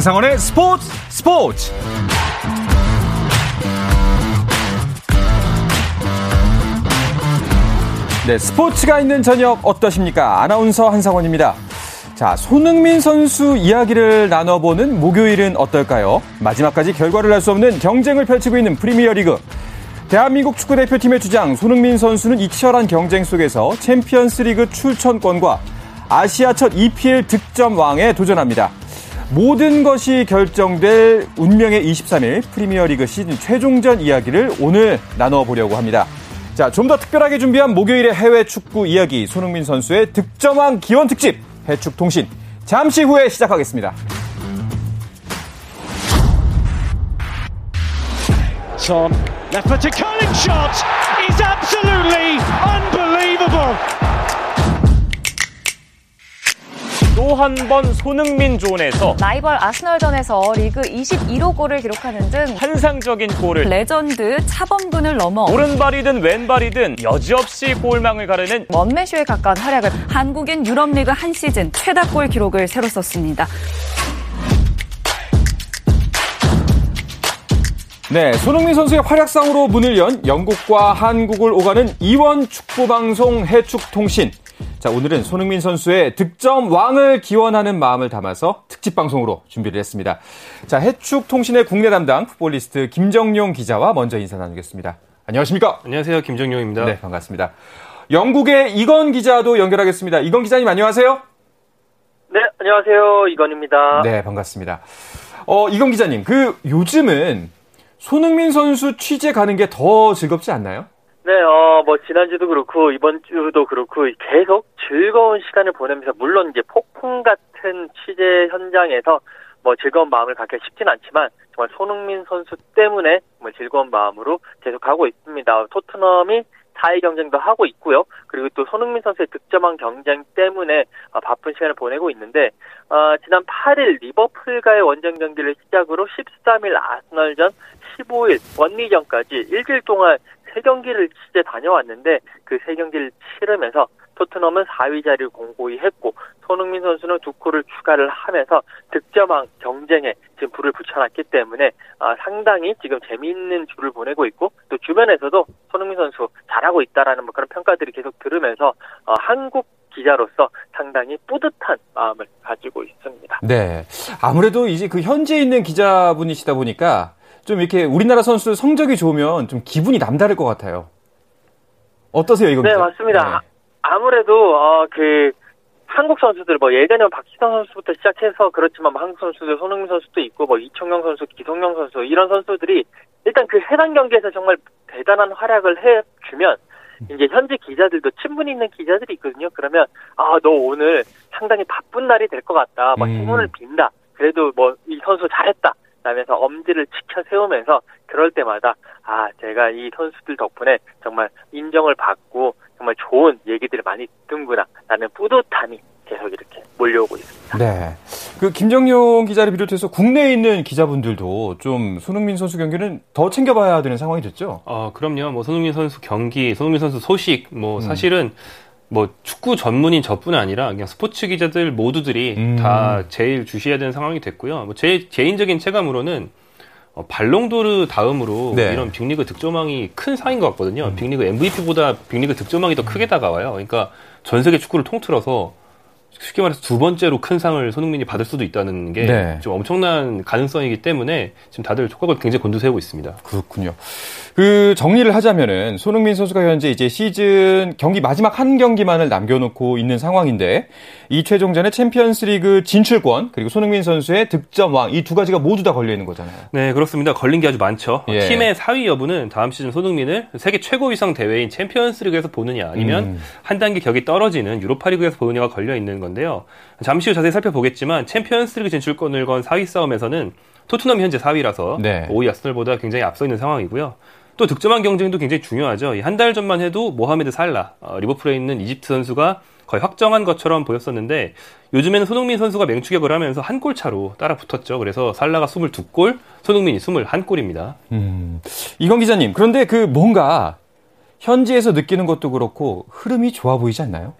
한상원의 스포츠 스포츠 네, 스포츠가 있는 저녁 어떠십니까? 아나운서 한상원입니다. 자, 손흥민 선수 이야기를 나눠보는 목요일은 어떨까요? 마지막까지 결과를 알 수 없는 경쟁을 펼치고 있는 프리미어 리그. 대한민국 축구 대표팀의 주장 손흥민 선수는 이 치열한 경쟁 속에서 챔피언스 리그 출전권과 아시아 첫 EPL 득점왕에 도전합니다. 모든 것이 결정될 운명의 23일 프리미어 리그 시즌 최종전 이야기를 오늘 나눠보려고 합니다. 자, 좀 더 특별하게 준비한 목요일의 해외 축구 이야기 손흥민 선수의 득점왕 기원 특집 해축 통신 잠시 후에 시작하겠습니다. 또 한 번 손흥민 존에서 라이벌 아스널전에서 리그 21호 골을 기록하는 등 환상적인 골을 레전드 차범근을 넘어 오른발이든 왼발이든 여지없이 골망을 가르는 원맨쇼에 가까운 활약을 한국인 유럽리그 한 시즌 최다 골 기록을 새로 썼습니다. 네, 손흥민 선수의 활약상으로 문을 연 영국과 한국을 오가는 이원 축구 방송 해축 통신. 자, 오늘은 손흥민 선수의 득점 왕을 기원하는 마음을 담아서 특집 방송으로 준비를 했습니다. 자, 해축 통신의 국내 담당 풋볼리스트 김정용 기자와 먼저 인사 나누겠습니다. 안녕하십니까? 안녕하세요. 김정용입니다. 네, 반갑습니다. 영국의 이건 기자도 연결하겠습니다. 이건 기자님 안녕하세요. 네, 안녕하세요. 이건입니다. 네, 반갑습니다. 어, 이건 기자님, 그 요즘은 손흥민 선수 취재 가는 게 더 즐겁지 않나요? 네, 어, 뭐, 지난주도 그렇고, 이번 주도 그렇고, 계속 즐거운 시간을 보내면서, 물론 이제 폭풍 같은 취재 현장에서 뭐 즐거운 마음을 갖기 쉽진 않지만, 정말 손흥민 선수 때문에 정말 즐거운 마음으로 계속 가고 있습니다. 토트넘이 4위 경쟁도 하고 있고요. 그리고 또 손흥민 선수의 득점왕 경쟁 때문에 어, 바쁜 시간을 보내고 있는데, 어, 지난 8일 리버풀과의 원정 경기를 시작으로 13일 아스널전, 15일 원리전까지 일주일 동안 세 경기를 취재 다녀왔는데 그 세 경기를 치르면서 토트넘은 4위 자리를 공고히 했고 손흥민 선수는 두 골을 추가를 하면서 득점왕 경쟁에 지금 불을 붙여놨기 때문에 아, 상당히 지금 재미있는 주를 보내고 있고 또 주변에서도 손흥민 선수 잘하고 있다라는 뭐 그런 평가들이 계속 들으면서 어, 한국 기자로서 상당히 뿌듯한 마음을 가지고 있습니다. 네. 아무래도 이제 그 현지에 있는 기자분이시다 보니까 좀 이렇게 우리나라 선수 성적이 좋으면 좀 기분이 남다를 것 같아요. 어떠세요, 이거? 네, 맞습니다. 네. 아무래도 어, 그 한국 선수들 뭐 예전에는 박지성 선수부터 시작해서 그렇지만 뭐 한국 선수들 손흥민 선수도 있고 뭐 이청용 선수, 기성용 선수 이런 선수들이 일단 그 해당 경기에서 정말 대단한 활약을 해 주면 이제 현지 기자들도 친분 있는 기자들이 있거든요. 그러면 아 너 오늘 상당히 바쁜 날이 될 것 같다. 뭐 음. 행운을 빈다. 그래도 뭐 이 선수 잘했다. 라면서 엄지를 치켜 세우면서 그럴 때마다 아 제가 이 선수들 덕분에 정말 인정을 받고 정말 좋은 얘기들을 많이 듣는구나 라는 뿌듯함이 계속 이렇게 몰려오고 있습니다. 네. 그 김정용 기자를 비롯해서 국내에 있는 기자분들도 좀 손흥민 선수 경기는 더 챙겨봐야 되는 상황이 됐죠? 어, 그럼요. 뭐 손흥민 선수 경기, 손흥민 선수 소식, 뭐 음. 사실은 뭐 축구 전문인 저뿐 아니라 그냥 스포츠 기자들 모두들이 음. 다 제일 주시해야 되는 상황이 됐고요. 뭐 제 개인적인 체감으로는 어, 발롱도르 다음으로 네. 이런 빅리그 득점왕이 큰 상인 것 같거든요. 음. 빅리그 MVP보다 빅리그 득점왕이 더 크게 다가와요. 그러니까 전 세계 축구를 통틀어서 쉽게 말해서 두 번째로 큰 상을 손흥민이 받을 수도 있다는 게좀 네. 엄청난 가능성이기 때문에 지금 다들 촉각을 굉장히 곤두세우고 있습니다. 그렇군요. 그 정리를 하자면은 손흥민 선수가 현재 이제 시즌 경기 마지막 한 경기만을 남겨놓고 있는 상황인데 이 최종전에 챔피언스리그 진출권 그리고 손흥민 선수의 득점왕 이 두 가지가 모두 다 걸려 있는 거잖아요. 네 그렇습니다. 걸린 게 아주 많죠. 예. 팀의 4위 여부는 다음 시즌 손흥민을 세계 최고 위상 대회인 챔피언스리그에서 보느냐 아니면 음. 한 단계 격이 떨어지는 유로파리그에서 보느냐가 걸려 있는 건 데요. 잠시 후 자세히 살펴보겠지만 챔피언스리그 진출권을 건 4위 싸움에서는 토트넘이 현재 4위라서 네. 5위 아스널보다 굉장히 앞서 있는 상황이고요. 또 득점왕 경쟁도 굉장히 중요하죠. 한 달 전만 해도 모하메드 살라, 어, 리버풀에 있는 이집트 선수가 거의 확정한 것처럼 보였었는데 요즘에는 손흥민 선수가 맹추격을 하면서 한 골 차로 따라 붙었죠. 그래서 살라가 22골, 손흥민이 21골입니다. 음, 이건 기자님, 그런데 그 뭔가 현지에서 느끼는 것도 그렇고 흐름이 좋아 보이지 않나요?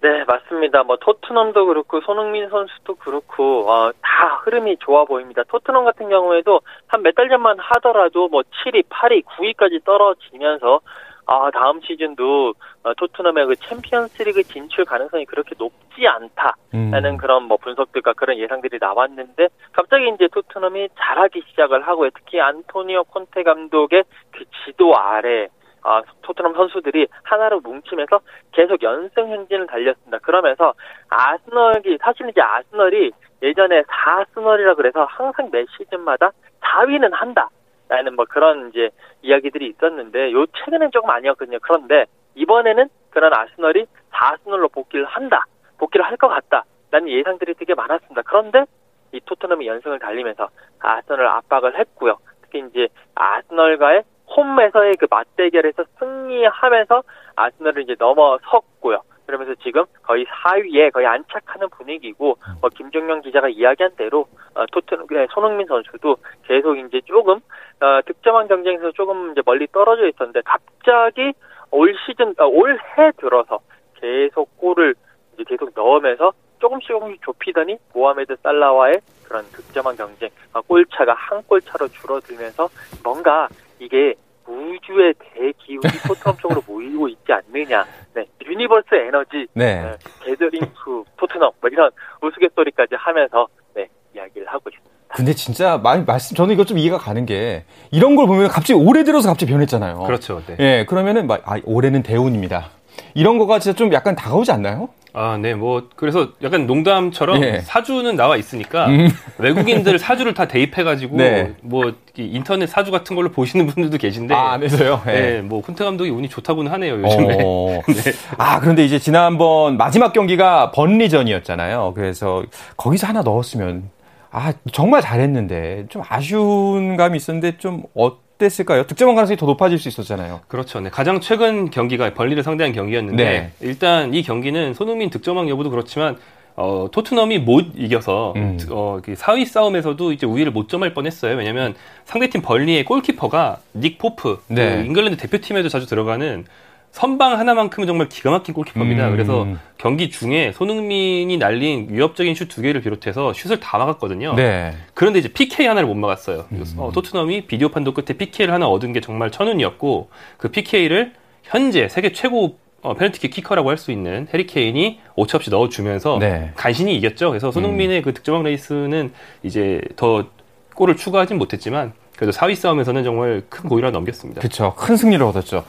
네, 맞습니다. 뭐 토트넘도 그렇고 손흥민 선수도 그렇고 어, 다 흐름이 좋아 보입니다. 토트넘 같은 경우에도 한 몇 달 전만 하더라도 뭐 7위, 8위, 9위까지 떨어지면서 아, 다음 시즌도 어, 토트넘의 그 챔피언스리그 진출 가능성이 그렇게 높지 않다라는 음. 그런 뭐 분석들과 그런 예상들이 나왔는데 갑자기 이제 토트넘이 잘하기 시작을 하고요. 특히 안토니오 콘테 감독의 그 지도 아래 아, 토트넘 선수들이 하나로 뭉치면서 계속 연승 행진을 달렸습니다. 그러면서 아스널이 사실 이제 아스널이 예전에 4아스널이라 그래서 항상 매 시즌마다 4위는 한다. 라는 뭐 그런 이제 이야기들이 있었는데 요 최근엔 조금 아니었거든요. 그런데 이번에는 그런 아스널이 4아스널로 복귀를 한다. 복귀를 할 것 같다. 라는 예상들이 되게 많았습니다. 그런데 이 토트넘이 연승을 달리면서 아스널을 압박을 했고요. 특히 이제 아스널과의 홈에서의 그 맞대결에서 승리하면서 아스널을 이제 넘어섰고요. 그러면서 지금 거의 4위에 거의 안착하는 분위기고 어, 김종명 기자가 이야기한 대로 어, 토트넘 네, 손흥민 선수도 계속 이제 조금 어, 득점왕 경쟁에서 조금 이제 멀리 떨어져 있었는데 갑자기 올 시즌 어, 올해 들어서 계속 골을 이제 계속 넣으면서 조금씩 조금씩 좁히더니 모하메드 살라와의 그런 득점왕 경쟁 어, 골차가 한 골차로 줄어들면서 뭔가 이게 우주의 대기운이 토트넘 쪽으로 모이고 있지 않느냐. 네, universe energy, 네. 네, gathering to 토트넘 뭐 이런 우스갯소리까지 하면서 네, 이야기를 하고 있습니다. 근데 진짜 말, 말씀 저는 이거 좀 이해가 가는 게 이런 걸 보면 갑자기 올해 들어서 갑자기 변했잖아요. 그렇죠. 네. 예, 그러면은 막 아, 올해는 대운입니다. 이런 거가 진짜 좀 약간 다가오지 않나요? 아, 네, 뭐 그래서 약간 농담처럼 예. 사주는 나와 있으니까 음. 외국인들 사주를 다 대입해가지고 네. 뭐 인터넷 사주 같은 걸로 보시는 분들도 계신데 아, 안에서요? 네, 네 뭐 콘테 감독이 운이 좋다고는 하네요 요즘에. 어... 네. 아 그런데 이제 지난번 마지막 경기가 번리전이었잖아요. 그래서 거기서 하나 넣었으면 아 정말 잘했는데 좀 아쉬운 감이 있었는데 좀 어. 어땠을까요? 득점왕 가능성이 더 높아질 수 있었잖아요. 그렇죠. 네. 가장 최근 경기가 번리를 상대한 경기였는데 네. 일단 이 경기는 손흥민 득점왕 여부도 그렇지만 어, 토트넘이 못 이겨서 음. 어, 4위 그 싸움에서도 이제 우위를 못 점할 뻔했어요. 왜냐하면 상대팀 번리의 골키퍼가 닉 포프, 네. 그 잉글랜드 대표팀에도 자주 들어가는 선방 하나만큼은 정말 기가 막힌 골키퍼입니다. 음. 그래서 경기 중에 손흥민이 날린 위협적인 슛 두 개를 비롯해서 슛을 다 막았거든요. 네. 그런데 이제 PK 하나를 못 막았어요. 음. 어, 토트넘이 비디오 판독 끝에 PK를 하나 얻은 게 정말 천운이었고 그 PK를 현재 세계 최고 어, 페널티킥 키커라고 할 수 있는 해리 케인이 오차 없이 넣어주면서 네. 간신히 이겼죠. 그래서 손흥민의 음. 그 득점왕 레이스는 이제 더 골을 추가하진 못했지만 그래서 4위 싸움에서는 정말 큰 고의를 넘겼습니다. 그렇죠. 큰 승리를 얻었죠.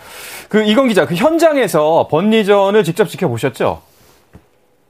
그 이건 기자, 그 현장에서 번리전을 직접 지켜보셨죠?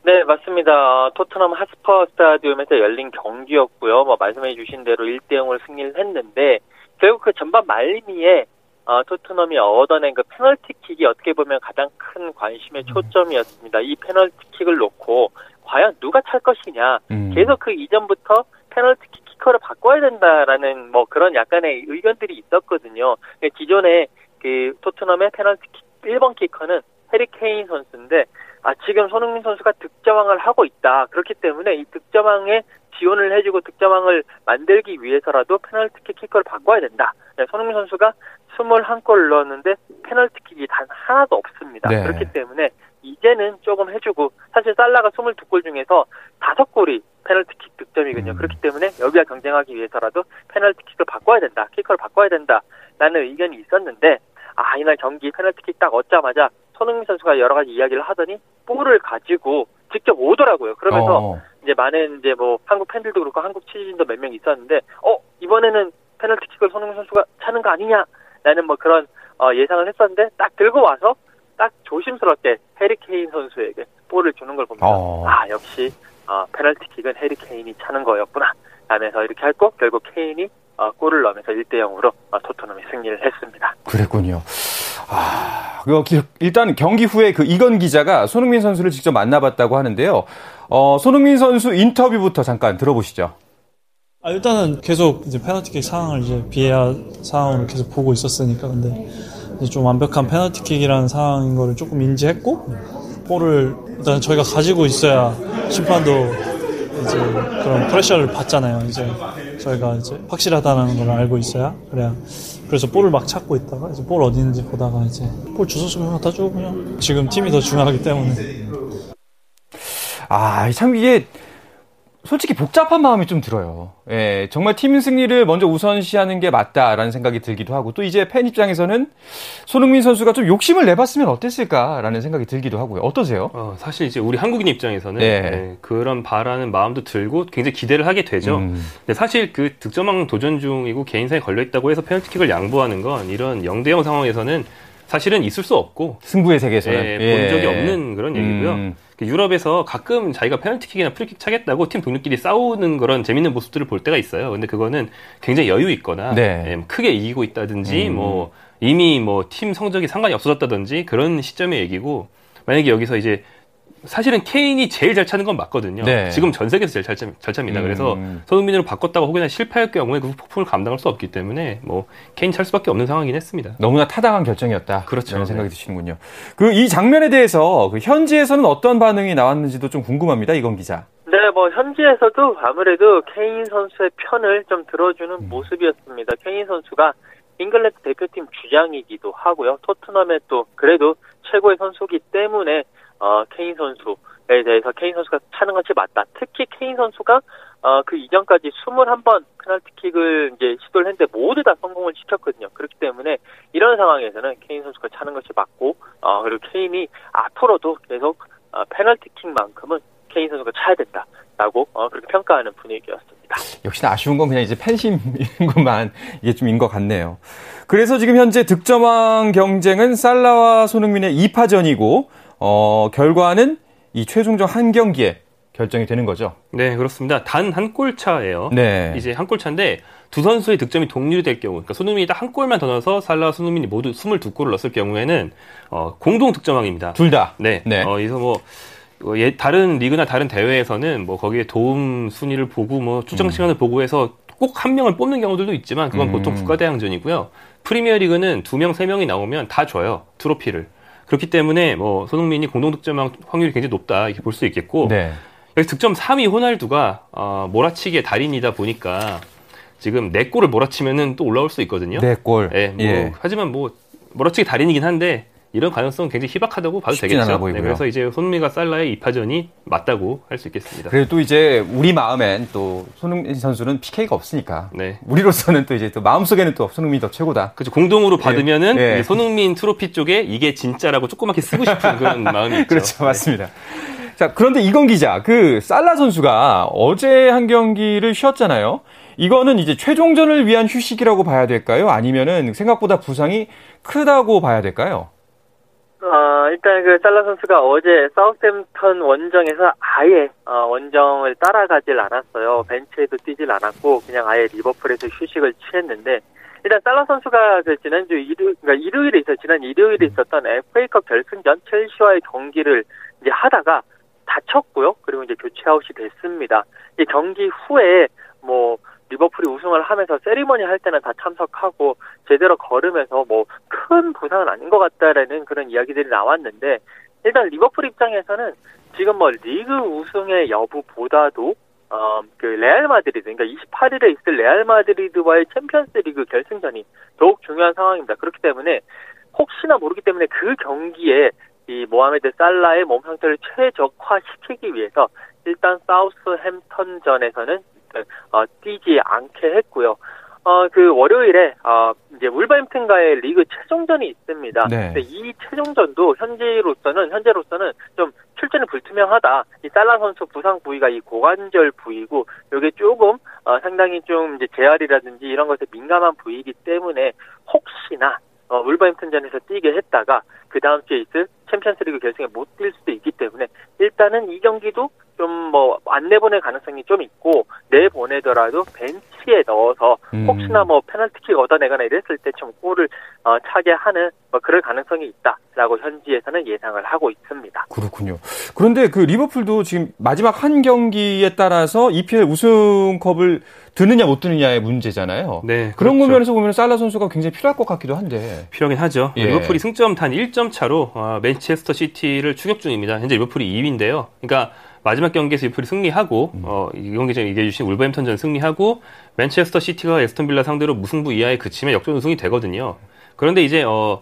네, 맞습니다. 어, 토트넘 하스퍼 스타디움에서 열린 경기였고요. 뭐 말씀해 주신 대로 1대 0으로 승리를 했는데 결국 그 전반 말미에 어, 토트넘이 얻어낸 그 페널티킥이 어떻게 보면 가장 큰 관심의 음. 초점이었습니다. 이 페널티킥을 놓고 과연 누가 찰 것이냐. 음. 계속 그 이전부터 페널티킥 키커를 바꿔야 된다라는 뭐 그런 약간의 의견들이 있었거든요. 기존에 그 토트넘의 페널티킥 1번 키커는 해리 케인 선수인데 아 지금 손흥민 선수가 득점왕을 하고 있다. 그렇기 때문에 이 득점왕에 지원을 해주고 득점왕을 만들기 위해서라도 페널티킥 키커를 바꿔야 된다. 네, 손흥민 선수가 21골 넣었는데 페널티킥이 단 하나도 없습니다. 네. 그렇기 때문에 이제는 조금 해주고 사실 살라가 22골 중에서 5골이 페널티 킥 득점이거든요. 음. 그렇기 때문에 여기와 경쟁하기 위해서라도 페널티킥을 바꿔야 된다. 키커를 바꿔야 된다라는 의견이 있었는데 아 이날 경기 페널티킥 딱 얻자마자 손흥민 선수가 여러 가지 이야기를 하더니 볼을 가지고 직접 오더라고요. 그러면서 어. 이제 많은 이제 뭐 한국 팬들도 그렇고 한국 취재진도 몇 명 있었는데 어 이번에는 페널티킥을 손흥민 선수가 차는 거 아니냐라는 뭐 그런 어, 예상을 했었는데 딱 들고 와서 딱 조심스럽게 해리 케인 선수에게 볼을 주는 걸 보면서 어. 아 역시 어, 페널티킥은 해리 케인이 차는 거였구나 하면서 이렇게 했고 결국 케인이 어, 골을 넣으면서 1대 0으로 어, 토트넘이 승리를 했습니다. 그랬군요. 아, 그 일단 경기 후에 그 이건 기자가 손흥민 선수를 직접 만나봤다고 하는데요. 어, 손흥민 선수 인터뷰부터 잠깐 들어보시죠. 아, 일단은 계속 이제 페널티킥 상황을 이제 비해야 상황을 계속 보고 있었으니까 근데 좀 완벽한 페널티킥이라는 상황인 거를 조금 인지했고 볼을 일단 저희가 가지고 있어야 심판도 이제 그런 프레셔를 받잖아요. 이제 저희가 이제 확실하다는 걸 알고 있어야 그래야 그래서 볼을 막 찾고 있다가 이제 볼 어디 있는지 보다가 이제 볼 주소 좀 갖다 주고 그냥 지금 팀이 더 중요하기 때문에 아, 참 이게 솔직히 복잡한 마음이 좀 들어요. 예, 정말 팀 승리를 먼저 우선시하는 게 맞다라는 생각이 들기도 하고 또 이제 팬 입장에서는 손흥민 선수가 좀 욕심을 내봤으면 어땠을까라는 생각이 들기도 하고요. 어떠세요? 어, 사실 이제 우리 한국인 입장에서는 네. 네, 그런 바라는 마음도 들고 굉장히 기대를 하게 되죠. 음. 근데 사실 그 득점왕 도전 중이고 개인상에 걸려 있다고 해서 페널티킥을 양보하는 건 이런 0대0 상황에서는 사실은 있을 수 없고 승부의 세계에서는 예, 본 적이 예. 없는 그런 얘기고요. 음. 그 유럽에서 가끔 자기가 페널티킥이나 프리킥 차겠다고 팀 동료끼리 싸우는 그런 재밌는 모습들을 볼 때가 있어요. 근데 그거는 굉장히 여유 있거나 네. 예, 뭐 크게 이기고 있다든지 음. 뭐 이미 뭐 팀 성적이 상관이 없어졌다든지 그런 시점의 얘기고 만약에 여기서 이제 사실은 케인이 제일 잘 차는 건 맞거든요. 네. 지금 전 세계에서 제일 잘, 차, 잘 찹니다. 음. 그래서 손흥민으로 바꿨다고 혹여나 실패할 경우에 그 폭풍을 감당할 수 없기 때문에 뭐 케인 찰 수밖에 없는 상황이긴 했습니다. 너무나 타당한 결정이었다. 그렇죠. 이런 생각이 네. 드시는군요. 그 이 장면에 대해서 그 현지에서는 어떤 반응이 나왔는지도 좀 궁금합니다. 이건 기자. 네, 뭐 현지에서도 아무래도 케인 선수의 편을 좀 들어주는 음. 모습이었습니다. 케인 선수가 잉글랜드 대표팀 주장이기도 하고요. 토트넘의 또 그래도 최고의 선수기 때문에 어, 케인 선수에 대해서 케인 선수가 차는 것이 맞다. 특히 케인 선수가 어, 그 이전까지 21번 페널티킥을 이제 시도를 했는데 모두 다 성공을 시켰거든요. 그렇기 때문에 이런 상황에서는 케인 선수가 차는 것이 맞고, 어, 그리고 케인이 앞으로도 계속 어, 페널티킥만큼은 케인 선수가 차야 된다라고 어, 그렇게 평가하는 분위기였습니다. 역시나 아쉬운 건 그냥 이제 팬심인 것만 이게 좀인 것 같네요. 그래서 지금 현재 득점왕 경쟁은 살라와 손흥민의 2파전이고 어, 결과는 이 최종적 한 경기에 결정이 되는 거죠. 네, 그렇습니다. 단 한 골 차예요. 네. 이제 한 골 차인데 두 선수의 득점이 동률될 경우, 그러니까 손흥민이 딱 한 골만 더 넣어서 살라와 손흥민이 모두 22골을 넣었을 경우에는 어, 공동 득점왕입니다. 둘 다. 네. 네. 어, 그래서 뭐 어, 예, 다른 리그나 다른 대회에서는 뭐 거기에 도움 순위를 보고 뭐 출장 음. 시간을 음. 보고 해서 꼭 한 명을 뽑는 경우들도 있지만 그건 음. 보통 국가대항전이고요. 프리미어 리그는 두 명, 세 명이 나오면 다 줘요. 트로피를. 그렇기 때문에 뭐 손흥민이 공동 득점 확률이 굉장히 높다 이렇게 볼 수 있겠고 네. 여기 득점 3위 호날두가 어, 몰아치기의 달인이다 보니까 지금 4골을 몰아치면은 또 올라올 수 있거든요. 4골. 네, 뭐 예. 하지만 뭐 몰아치기 달인이긴 한데 이런 가능성은 굉장히 희박하다고 봐도 되겠죠. 네, 그래서 이제 손흥민과 살라의 이파전이 맞다고 할 수 있겠습니다. 그래도 또 이제 우리 마음엔 또 손흥민 선수는 PK가 없으니까 네. 우리로서는 또 이제 또 마음속에는 또 손흥민이 더 최고다. 그렇죠. 공동으로 네. 받으면은 네. 손흥민 트로피 쪽에 이게 진짜라고 조그맣게 쓰고 싶은 그런 마음이 있죠. 그렇죠. 맞습니다. 자, 그런데 이건 기자, 그 살라 선수가 어제 한 경기를 쉬었잖아요. 이거는 이제 최종전을 위한 휴식이라고 봐야 될까요? 아니면은 생각보다 부상이 크다고 봐야 될까요? 어, 일단 그 살라 선수가 어제 사우스햄턴 원정에서 아예 어, 원정을 따라가질 않았어요. 벤치에도 뛰질 않았고 그냥 아예 리버풀에서 휴식을 취했는데 일단 살라 선수가 그 지난주 일요일, 그러니까 일요일에 있어 지난 일요일에 있었던 FA컵 결승전 첼시와의 경기를 이제 하다가 다쳤고요. 그리고 이제 교체 아웃이 됐습니다. 이 경기 후에 뭐 리버풀이 우승을 하면서 세리머니 할 때는 다 참석하고 제대로 걸으면서 뭐 큰 부상은 아닌 것 같다라는 그런 이야기들이 나왔는데 일단 리버풀 입장에서는 지금 뭐 리그 우승의 여부보다도 어, 그 레알 마드리드, 그러니까 28일에 있을 레알 마드리드와의 챔피언스 리그 결승전이 더욱 중요한 상황입니다. 그렇기 때문에 혹시나 모르기 때문에 그 경기에 이 모하메드 살라의 몸 상태를 최적화시키기 위해서 일단 사우스 햄턴전에서는 어, 뛰지 않게 했고요. 어, 그 월요일에 어, 이제 울버햄튼과의 리그 최종전이 있습니다. 네. 이 최종전도 현재로서는 현재로서는 좀 출전이 불투명하다. 이 살라 선수 부상 부위가 이 고관절 부위고 이게 조금 어, 상당히 좀 이제 재활이라든지 이런 것에 민감한 부위이기 때문에 혹시나 어, 울버햄튼전에서 뛰게 했다가 그 다음 주에 있을 챔피언스리그 결승에 못 뛸 수도 있기 때문에 일단은 이 경기도 좀 뭐 안 내보낼 가능성이 좀 있고 내보내더라도 벤치에 넣어서 음. 혹시나 뭐 페널티킥 얻어내거나 이랬을 때 좀 골을 어, 차게 하는 뭐 그럴 가능성이 있다라고 현지에서는 예상을 하고 있습니다. 그렇군요. 그런데 그 리버풀도 지금 마지막 한 경기에 따라서 EPL 우승컵을 드느냐 못 드느냐의 문제잖아요. 네. 그런 그렇죠. 면에서 보면 살라 선수가 굉장히 필요할 것 같기도 한데. 필요하긴 하죠. 예. 리버풀이 승점 단 1점 차로 어, 맨체스터 시티를 추격 중입니다. 현재 리버풀이 2위인데요. 그러니까 마지막 경기에서 리버풀이 승리하고 음. 어, 이 경기 전에 얘기해 주신 울버햄턴전 승리하고 맨체스터 시티가 애스턴 빌라 상대로 무승부 이하에 그치면 역전 우승이 되거든요. 그런데 이제 어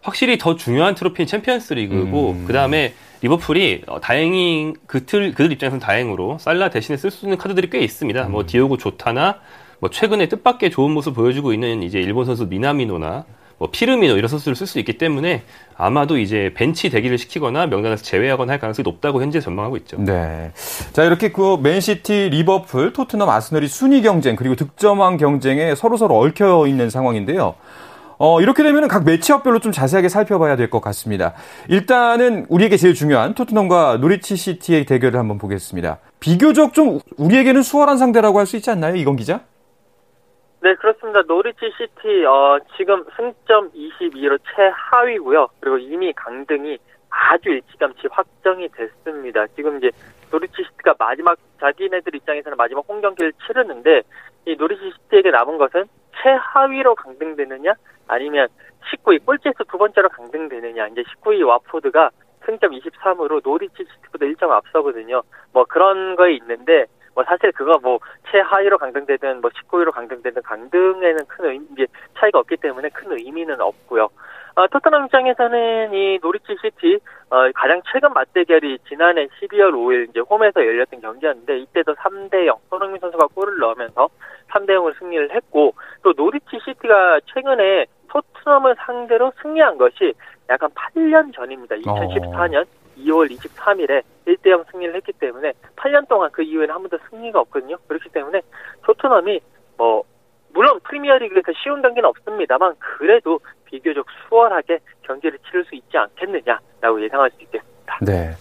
확실히 더 중요한 트로피인 챔피언스 리그고 음. 그다음에 리버풀이 어, 다행히 그들 그들 입장에서는 다행으로 살라 대신에 쓸 수 있는 카드들이 꽤 있습니다. 뭐 음. 뭐 디오고 조타나 뭐 최근에 뜻밖의 좋은 모습 보여주고 있는 이제 일본 선수 미나미노나 뭐 피르미노 이런 선수를 쓸 수 있기 때문에 아마도 이제 벤치 대기를 시키거나 명단에서 제외하거나 할 가능성이 높다고 현재 전망하고 있죠. 네. 자, 이렇게 그 맨시티, 리버풀, 토트넘, 아스널이 순위 경쟁 그리고 득점왕 경쟁에 서로서로 얽혀 있는 상황인데요. 어, 이렇게 되면 각 매치업별로 좀 자세하게 살펴봐야 될 것 같습니다. 일단은 우리에게 제일 중요한 토트넘과 노리치 시티의 대결을 한번 보겠습니다. 비교적 좀 우리에게는 수월한 상대라고 할 수 있지 않나요? 이건 기자? 네, 그렇습니다. 노리치 시티, 어, 지금 승점 22로 최하위고요. 그리고 이미 강등이 아주 일찌감치 확정이 됐습니다. 지금 이제 노리치 시티가 마지막, 자기네들 입장에서는 마지막 홈 경기를 치르는데, 이 노리치 시티에게 남은 것은 최하위로 강등되느냐, 아니면 19위, 꼴찌에서 두 번째로 강등되느냐, 이제 19위 왓포드가 승점 23으로 노리치 시티보다 1점 앞서거든요. 뭐 그런 거에 있는데, 뭐 사실 그거 뭐 최하위로 강등되든 뭐 19위로 강등되든 강등에는 큰 의미, 이제 차이가 없기 때문에 큰 의미는 없고요. 어, 토트넘 입장에서는 이 노리치 시티 어, 가장 최근 맞대결이 지난해 12월 5일 이제 홈에서 열렸던 경기였는데 이때도 3대 0 손흥민 선수가 골을 넣으면서 3대 0을 승리를 했고 또 노리치 시티가 최근에 토트넘을 상대로 승리한 것이 약간 8년 전입니다. 2014년 어. 2월 23일에 1대0 승리를 했기 때문에 8년 동안 그 이후에는 한 번도 승리가 없거든요. 그렇기 때문에 토트넘이 뭐 물론 프리미어리그에서 쉬운 경기는 없습니다만 그래도 비교적 수월하게 경기를 치를 수 있지 않겠느냐라고 예상할 수 있겠습니다. 네.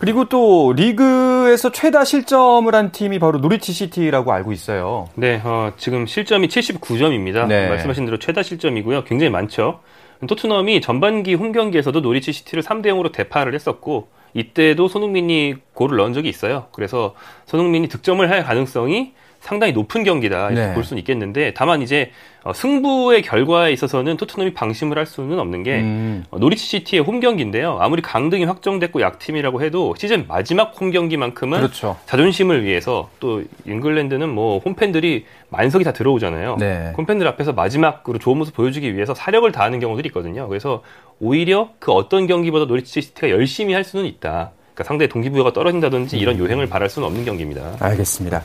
그리고 또 리그에서 최다 실점을 한 팀이 바로 노리치 시티라고 알고 있어요. 네, 어, 지금 실점이 79점입니다. 네. 말씀하신 대로 최다 실점이고요. 굉장히 많죠. 토트넘이 전반기 홈 경기에서도 노리치 시티를 3대 0으로 대파를 했었고 이때도 손흥민이 골을 넣은 적이 있어요. 그래서 손흥민이 득점을 할 가능성이 상당히 높은 경기다 이렇게 네. 볼 수는 있겠는데 다만 이제 어, 승부의 결과에 있어서는 토트넘이 방심을 할 수는 없는 게 음. 어, 노리치 시티의 홈 경기인데요. 아무리 강등이 확정됐고 약팀이라고 해도 시즌 마지막 홈 경기만큼은 그렇죠. 자존심을 위해서 또 잉글랜드는 뭐 홈팬들이 만석이 다 들어오잖아요. 네. 홈팬들 앞에서 마지막으로 좋은 모습 보여주기 위해서 사력을 다하는 경우들이 있거든요. 그래서 오히려 그 어떤 경기보다 노리치 시티가 열심히 할 수는 있다. 그러니까 상대의 동기부여가 떨어진다든지 이런 음. 요행을 바랄 수는 없는 경기입니다. 알겠습니다.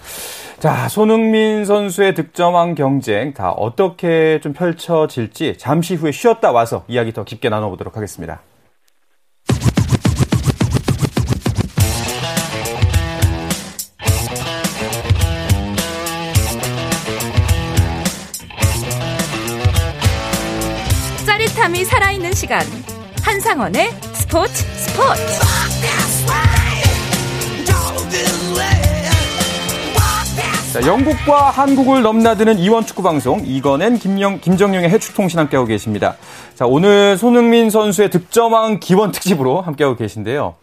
자, 손흥민 선수의 득점왕 경쟁 다 어떻게 좀 펼쳐질지 잠시 후에 쉬었다 와서 이야기 더 깊게 나눠보도록 하겠습니다. 짜릿함이 살아있는 시간. 한상원의 스포츠 스포츠. 자, 영국과 한국을 넘나드는 이원 축구 방송 이건 and 김영 김정용의 해축통신 함께하고 계십니다. 자 오늘 손흥민 선수의 득점왕 기원 특집으로 함께하고 계신데요.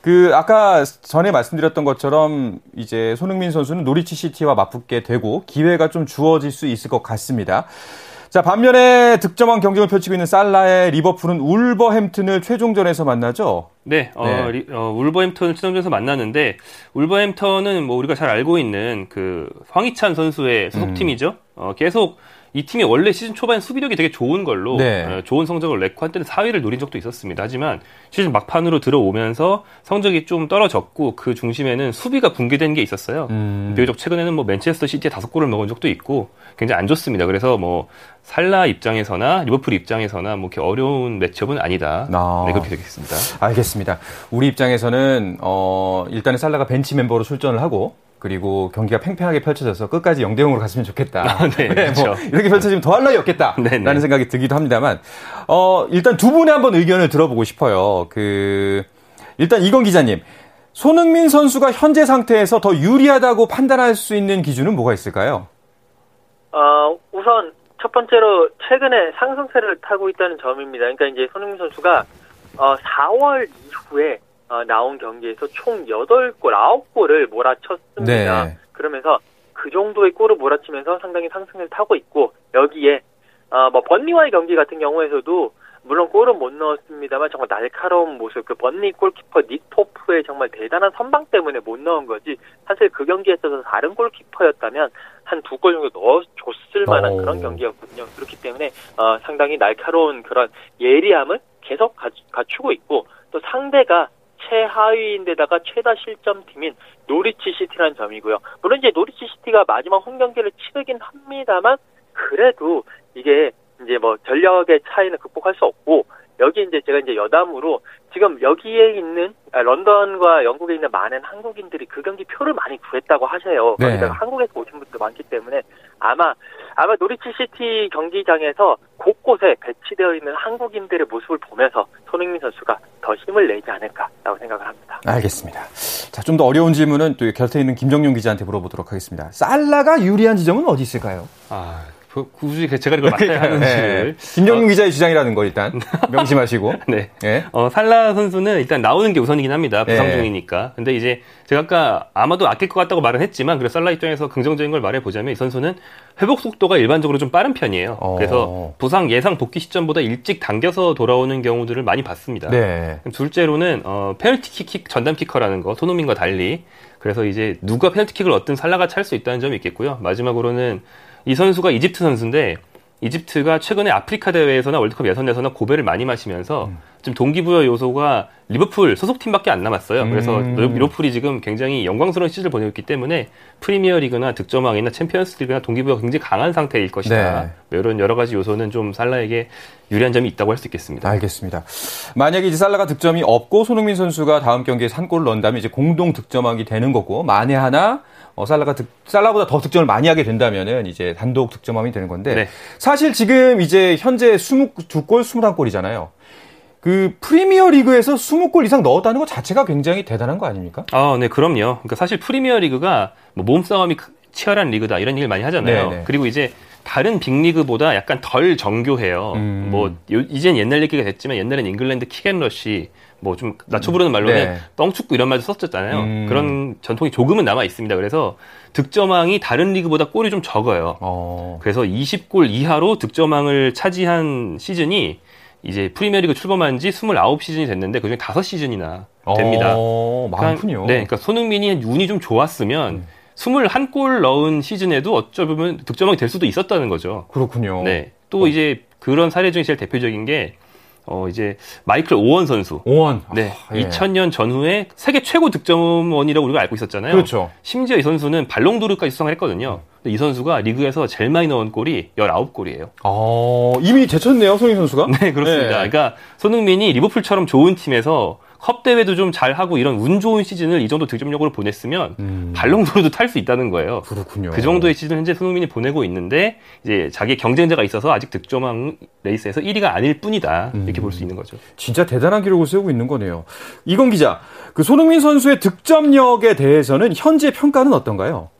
그 아까 전에 말씀드렸던 것처럼 이제 손흥민 선수는 노리치 시티와 맞붙게 되고 기회가 좀 주어질 수 있을 것 같습니다. 자, 반면에 득점왕 경쟁을 펼치고 있는 살라의 리버풀은 울버햄튼을 최종전에서 만나죠. 네, 어, 네. 리, 어, 울버햄튼을 최종전에서 만나는데 울버햄턴은 뭐 우리가 잘 알고 있는 그 황희찬 선수의 소속팀이죠. 음. 어, 계속 이 팀이 원래 시즌 초반 수비력이 되게 좋은 걸로 네. 어, 좋은 성적을 냈고 한때는 4위를 노린 적도 있었습니다. 하지만 시즌 막판으로 들어오면서 성적이 좀 떨어졌고 그 중심에는 수비가 붕괴된 게 있었어요. 음. 비교적 최근에는 뭐 맨체스터 시티에 다섯 골을 먹은 적도 있고 굉장히 안 좋습니다. 그래서 뭐 살라 입장에서나 리버풀 입장에서나 뭐 이렇게 어려운 매치업은 아니다. 아. 네, 그렇게 되겠습니다. 알겠습니다. 우리 입장에서는 어 일단은 살라가 벤치 멤버로 출전을 하고 그리고 경기가 팽팽하게 펼쳐져서 끝까지 0대 0으로 갔으면 좋겠다. 아, 네, 네, 뭐 그렇죠. 이렇게 펼쳐지면 더할 나위 없겠다라는 네, 네. 생각이 들기도 합니다만 어, 일단 두 분의 한번 의견을 들어보고 싶어요. 그 일단 이건 기자님 손흥민 선수가 현재 상태에서 더 유리하다고 판단할 수 있는 기준은 뭐가 있을까요? 어, 우선 첫 번째로 최근에 상승세를 타고 있다는 점입니다. 그러니까 이제 손흥민 선수가 어, 4월 이후에 어, 나온 경기에서 총 8골, 9골을 몰아쳤습니다. 네. 그러면서 그 정도의 골을 몰아치면서 상당히 상승을 타고 있고 여기에 어, 뭐 번리와의 경기 같은 경우에서도 물론 골은 못 넣었습니다만 정말 날카로운 모습 그 번리 골키퍼 닉 포프의 정말 대단한 선방 때문에 못 넣은 거지 사실 그 경기에 있어서 다른 골키퍼였다면 한 두 골 정도 넣어줬을 만한 오. 그런 경기였거든요 그렇기 때문에 어, 상당히 날카로운 그런 예리함을 계속 갖추고 있고 또 상대가 최하위인데다가 최다 실점 팀인 노리치 시티라는 점이고요. 물론 이제 노리치 시티가 마지막 홈 경기를 치르긴 합니다만 그래도 이게 이제 뭐 전력의 차이는 극복할 수 없고 여기 이제 제가 이제 여담으로 지금 여기에 있는 아, 런던과 영국에 있는 많은 한국인들이 그 경기 표를 많이 구했다고 하셔요. 네. 거기다가 한국에서 오신 분도 많기 때문에 아마 아마 노리치 시티 경기장에서 곳곳에 배치되어 있는 한국인들의 모습을 보면서 손흥민 선수가 더 힘을 내지 않을까라고 생각을 합니다. 알겠습니다. 자, 좀 더 어려운 질문은 또 곁에 있는 김정용 기자한테 물어보도록 하겠습니다. 살라가 유리한 지점은 어디 있을까요? 아, 그- 굳이 제가 이걸 맡아야 하는지를. 네. 김정용 기자의 주장이라는 거 일단 명심하시고. 네. 네. 어, 살라 선수는 일단 나오는 게 우선이긴 합니다. 부상 네. 중이니까. 근데 이제 제가 아까 아마도 아낄 것 같다고 말은 했지만, 그래서 살라 입장에서 긍정적인 걸 말해보자면 이 선수는 회복 속도가 일반적으로 좀 빠른 편이에요. 어. 그래서 부상 예상 복귀 시점보다 일찍 당겨서 돌아오는 경우들을 많이 봤습니다. 네. 둘째로는 어, 페널티킥 전담 키커라는 거 손흥민과 달리 그래서 이제 누가 페널티킥을 얻든 살라가 찰 수 있다는 점이 있겠고요. 마지막으로는 이 선수가 이집트 선수인데 이집트가 최근에 아프리카 대회에서나 월드컵 예선에서나 고배를 많이 마시면서 음. 지금 동기부여 요소가 리버풀 소속팀밖에 안 남았어요. 그래서 음. 리버풀이 지금 굉장히 영광스러운 시즌을 보내고 있기 때문에 프리미어 리그나 득점왕이나 챔피언스 리그나 동기부여가 굉장히 강한 상태일 것이다. 네. 이런 여러 가지 요소는 좀 살라에게 유리한 점이 있다고 할 수 있겠습니다. 알겠습니다. 만약에 이제 살라가 득점이 없고 손흥민 선수가 다음 경기에 한 골을 넣는다면 이제 공동 득점왕이 되는 거고 만에 하나 어, 살라가 득, 살라보다 더 득점을 많이 하게 된다면은 이제 단독 득점왕이 되는 건데 네. 사실 지금 이제 현재 22골 21골이잖아요. 그 프리미어 리그에서 20골 이상 넣었다는 것 자체가 굉장히 대단한 거 아닙니까? 아, 네, 그럼요. 그러니까 사실 프리미어 리그가 뭐 몸싸움이 크- 치열한 리그다 이런 얘기를 많이 하잖아요. 네네. 그리고 이제 다른 빅리그보다 약간 덜 정교해요. 음. 뭐 요- 이젠 옛날 얘기가 됐지만 옛날엔 잉글랜드 kick and rush 뭐 좀 낮춰 부르는 말로는 네. 뻥축구 이런 말도 썼었잖아요. 음. 그런 전통이 조금은 남아 있습니다. 그래서 득점왕이 다른 리그보다 골이 좀 적어요. 어. 그래서 20골 이하로 득점왕을 차지한 시즌이 이제 프리미어리그 출범한 지 29시즌이 됐는데 그중에 5시즌이나 됩니다. 어, 많군요. 네, 그러니까 손흥민이 운이 좀 좋았으면 음. 21골 넣은 시즌에도 어쩌면 득점왕이 될 수도 있었다는 거죠. 그렇군요. 네. 또 이제 그런 사례 중에 제일 대표적인 게 어, 이제 마이클 오원 선수. 오원. 네. 아, 예. 2000년 전후에 세계 최고 득점원이라고 우리가 알고 있었잖아요. 그렇죠. 심지어 이 선수는 발롱도르까지 수상을 했거든요. 이 선수가 리그에서 제일 많이 넣은 골이 19골이에요. 어, 이미 제쳤네요, 손흥민 선수가. 네, 그렇습니다. 네. 그러니까 손흥민이 리버풀처럼 좋은 팀에서 컵 대회도 좀 잘하고 이런 운 좋은 시즌을 이 정도 득점력으로 보냈으면 음. 발롱도르도 탈 수 있다는 거예요. 그렇군요. 그 정도의 시즌 현재 손흥민이 보내고 있는데 이제 자기 경쟁자가 있어서 아직 득점왕 레이스에서 1위가 아닐 뿐이다 이렇게 음. 볼수 있는 거죠. 진짜 대단한 기록을 세우고 있는 거네요. 이건 기자, 그 손흥민 선수의 득점력에 대해서는 현재 평가는 어떤가요?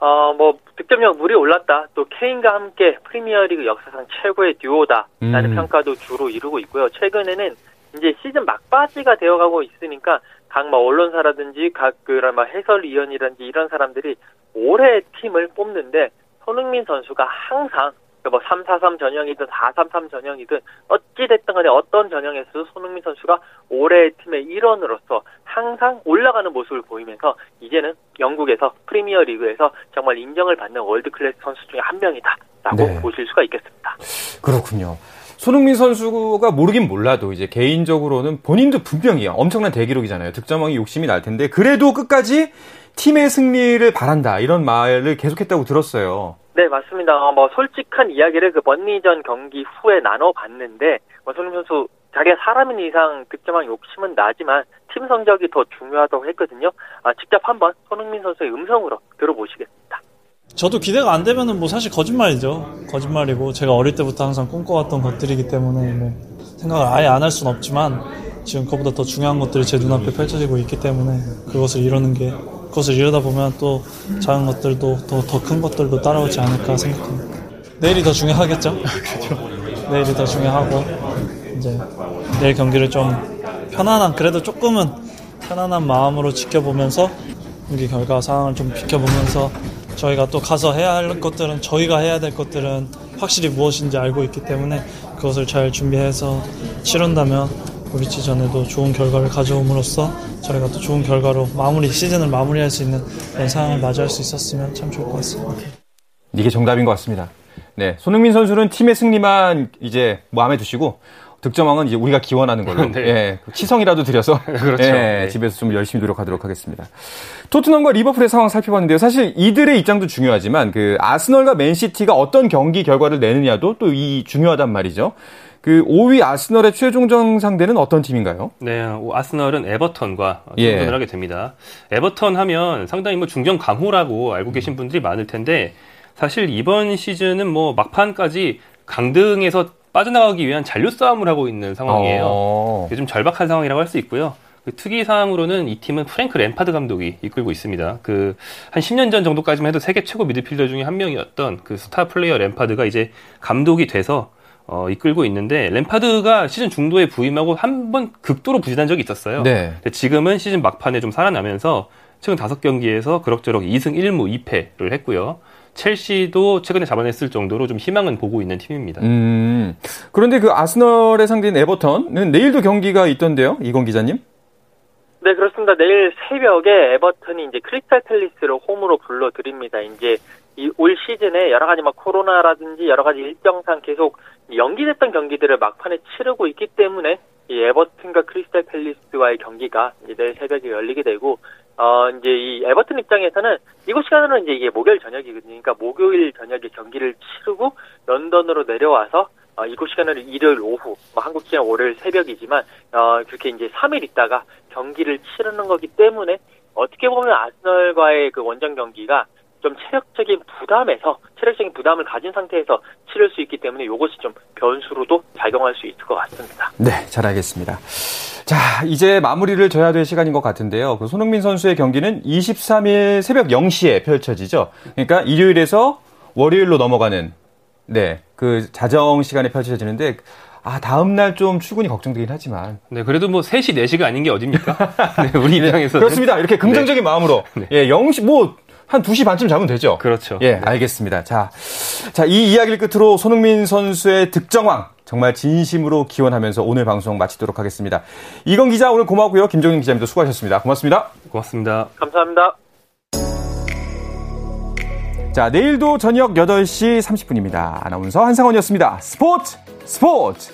어, 뭐, 득점력 물이 올랐다. 또 케인과 함께 프리미어리그 역사상 최고의 듀오다라는 음. 평가도 주로 이루고 있고요. 최근에는 이제 시즌 막바지가 되어가고 있으니까 각뭐 언론사라든지 각 그런 뭐 해설위원이라든지 이런 사람들이 올해 팀을 뽑는데 손흥민 선수가 항상 뭐 3-4-3 전형이든 4-3-3 전형이든 어찌됐든 간에 어떤 전형에서도 손흥민 선수가 올해 팀의 일원으로서 항상 올라가는 모습을 보이면서 이제는 영국에서 프리미어 리그에서 정말 인정을 받는 world class 선수 중에 한 명이다라고 네. 보실 수가 있겠습니다. 그렇군요. 손흥민 선수가 모르긴 몰라도 이제 개인적으로는 본인도 분명히 엄청난 대기록이잖아요. 득점왕이 욕심이 날 텐데 그래도 끝까지 팀의 승리를 바란다 이런 말을 계속했다고 들었어요. 네, 맞습니다. 어, 뭐 솔직한 이야기를 그 번니전 경기 후에 나눠봤는데 뭐 손흥민 선수 자기가 사람인 이상 득점왕 욕심은 나지만 팀 성적이 더 중요하다고 했거든요. 아, 직접 한번 손흥민 선수의 음성으로 들어보시겠습니다. 저도 기대가 안 되면은 뭐 사실 거짓말이죠. 거짓말이고 제가 어릴 때부터 항상 꿈꿔왔던 것들이기 때문에 뭐 생각을 아예 안 할 수는 없지만 지금 그보다 더 중요한 것들이 제 눈앞에 펼쳐지고 있기 때문에 그것을 이루는 게 그것을 이루다 보면 또 작은 것들도 더 더 큰 것들도 따라오지 않을까 생각합니다. 내일이 더 중요하겠죠? 내일이 더 중요하고 이제 내일 경기를 좀 편안한 그래도 조금은 편안한 마음으로 지켜보면서 경기 결과 상황을 좀 지켜보면서 저희가 또 가서 해야 할 것들은 저희가 해야 될 것들은 확실히 무엇인지 알고 있기 때문에 그것을 잘 준비해서 치른다면 브리치 전에도 좋은 결과를 가져옴으로써 저희가 또 좋은 결과로 마무리 시즌을 마무리할 수 있는 그런 상황을 맞이할 수 있었으면 참 좋을 것 같습니다. 이게 정답인 것 같습니다. 네, 손흥민 선수는 팀의 승리만 이제 마음에 두시고 득점왕은 이제 우리가 기원하는 걸로. 네. 예, 치성이라도 드려서 그렇죠. 예, 네. 집에서 좀 열심히 노력하도록 하겠습니다. 토트넘과 리버풀의 상황 살펴봤는데요. 사실 이들의 입장도 중요하지만 그 아스널과 맨시티가 어떤 경기 결과를 내느냐도 또 이 중요하단 말이죠. 그 5위 아스널의 최종전 상대는 어떤 팀인가요? 네, 아스널은 에버턴과 예. 경전을 하게 됩니다. 에버턴 하면 상당히 뭐 중견 강호라고 알고 계신 분들이 많을 텐데 사실 이번 시즌은 뭐 막판까지 강등에서 빠져나가기 위한 잔류 싸움을 하고 있는 상황이에요. 어. 요즘 절박한 상황이라고 할 수 있고요. 그 특이 사항으로는 이 팀은 프랭크 램파드 감독이 이끌고 있습니다. 그 한 10년 전 정도까지만 해도 세계 최고 미드필더 중에 한 명이었던 그 스타 플레이어 램파드가 이제 감독이 돼서 어, 이끌고 있는데 램파드가 시즌 중도에 부임하고 한 번 극도로 부진한 적이 있었어요. 네. 근데 지금은 시즌 막판에 좀 살아나면서 최근 다섯 경기에서 그럭저럭 2승 1무 2패를 했고요. 첼시도 최근에 잡아냈을 정도로 좀 희망은 보고 있는 팀입니다. 음. 그런데 그 아스널의 상대인 에버턴은 내일도 경기가 있던데요, 이건 기자님? 네, 그렇습니다. 내일 새벽에 에버턴이 이제 크리스탈 팰리스를 홈으로 불러드립니다. 이제 이 올 시즌에 여러 가지 막 코로나라든지 여러 가지 일정상 계속 연기됐던 경기들을 막판에 치르고 있기 때문에 이 에버튼과 크리스탈 팰리스와의 경기가 이제 내일 새벽에 열리게 되고 어 이제 이 에버튼 입장에서는 이곳 시간으로는 이제 이게 목요일 저녁이거든요. 그러니까 목요일 저녁에 경기를 치르고 런던으로 내려와서 어, 이곳 시간으로 일요일 오후, 뭐 한국 시간 월요일 새벽이지만 어, 그렇게 이제 3일 있다가 경기를 치르는 거기 때문에 어떻게 보면 아스널과의 그 원정 경기가 좀 체력적인 부담에서 체력적인 부담을 가진 상태에서 치를 수 있기 때문에 이것이 좀 변수로도 작용할 수 있을 것 같습니다. 네, 잘 알겠습니다. 자, 이제 마무리를 져야 될 시간인 것 같은데요. 그 손흥민 선수의 경기는 23일 새벽 0시에 펼쳐지죠. 그러니까 일요일에서 월요일로 넘어가는 네, 그 자정 시간에 펼쳐지는데 아, 다음날 좀 출근이 걱정되긴 하지만. 네, 그래도 뭐 3시, 4시가 아닌 게 어딥니까? 네, 우리 입장에서. 그렇습니다. 이렇게 긍정적인 마음으로. 예, 0시, 뭐, 한 2시 반쯤 자면 되죠? 그렇죠. 예, 알겠습니다. 자, 자, 이 이야기를 끝으로 손흥민 선수의 득정왕 정말 진심으로 기원하면서 오늘 방송 마치도록 하겠습니다. 이건 기자 오늘 고맙고요. 김종인 기자님도 수고하셨습니다. 고맙습니다. 고맙습니다. 감사합니다. 자, 내일도 저녁 8시 30분입니다. 아나운서 한상원이었습니다. 스포츠 스포츠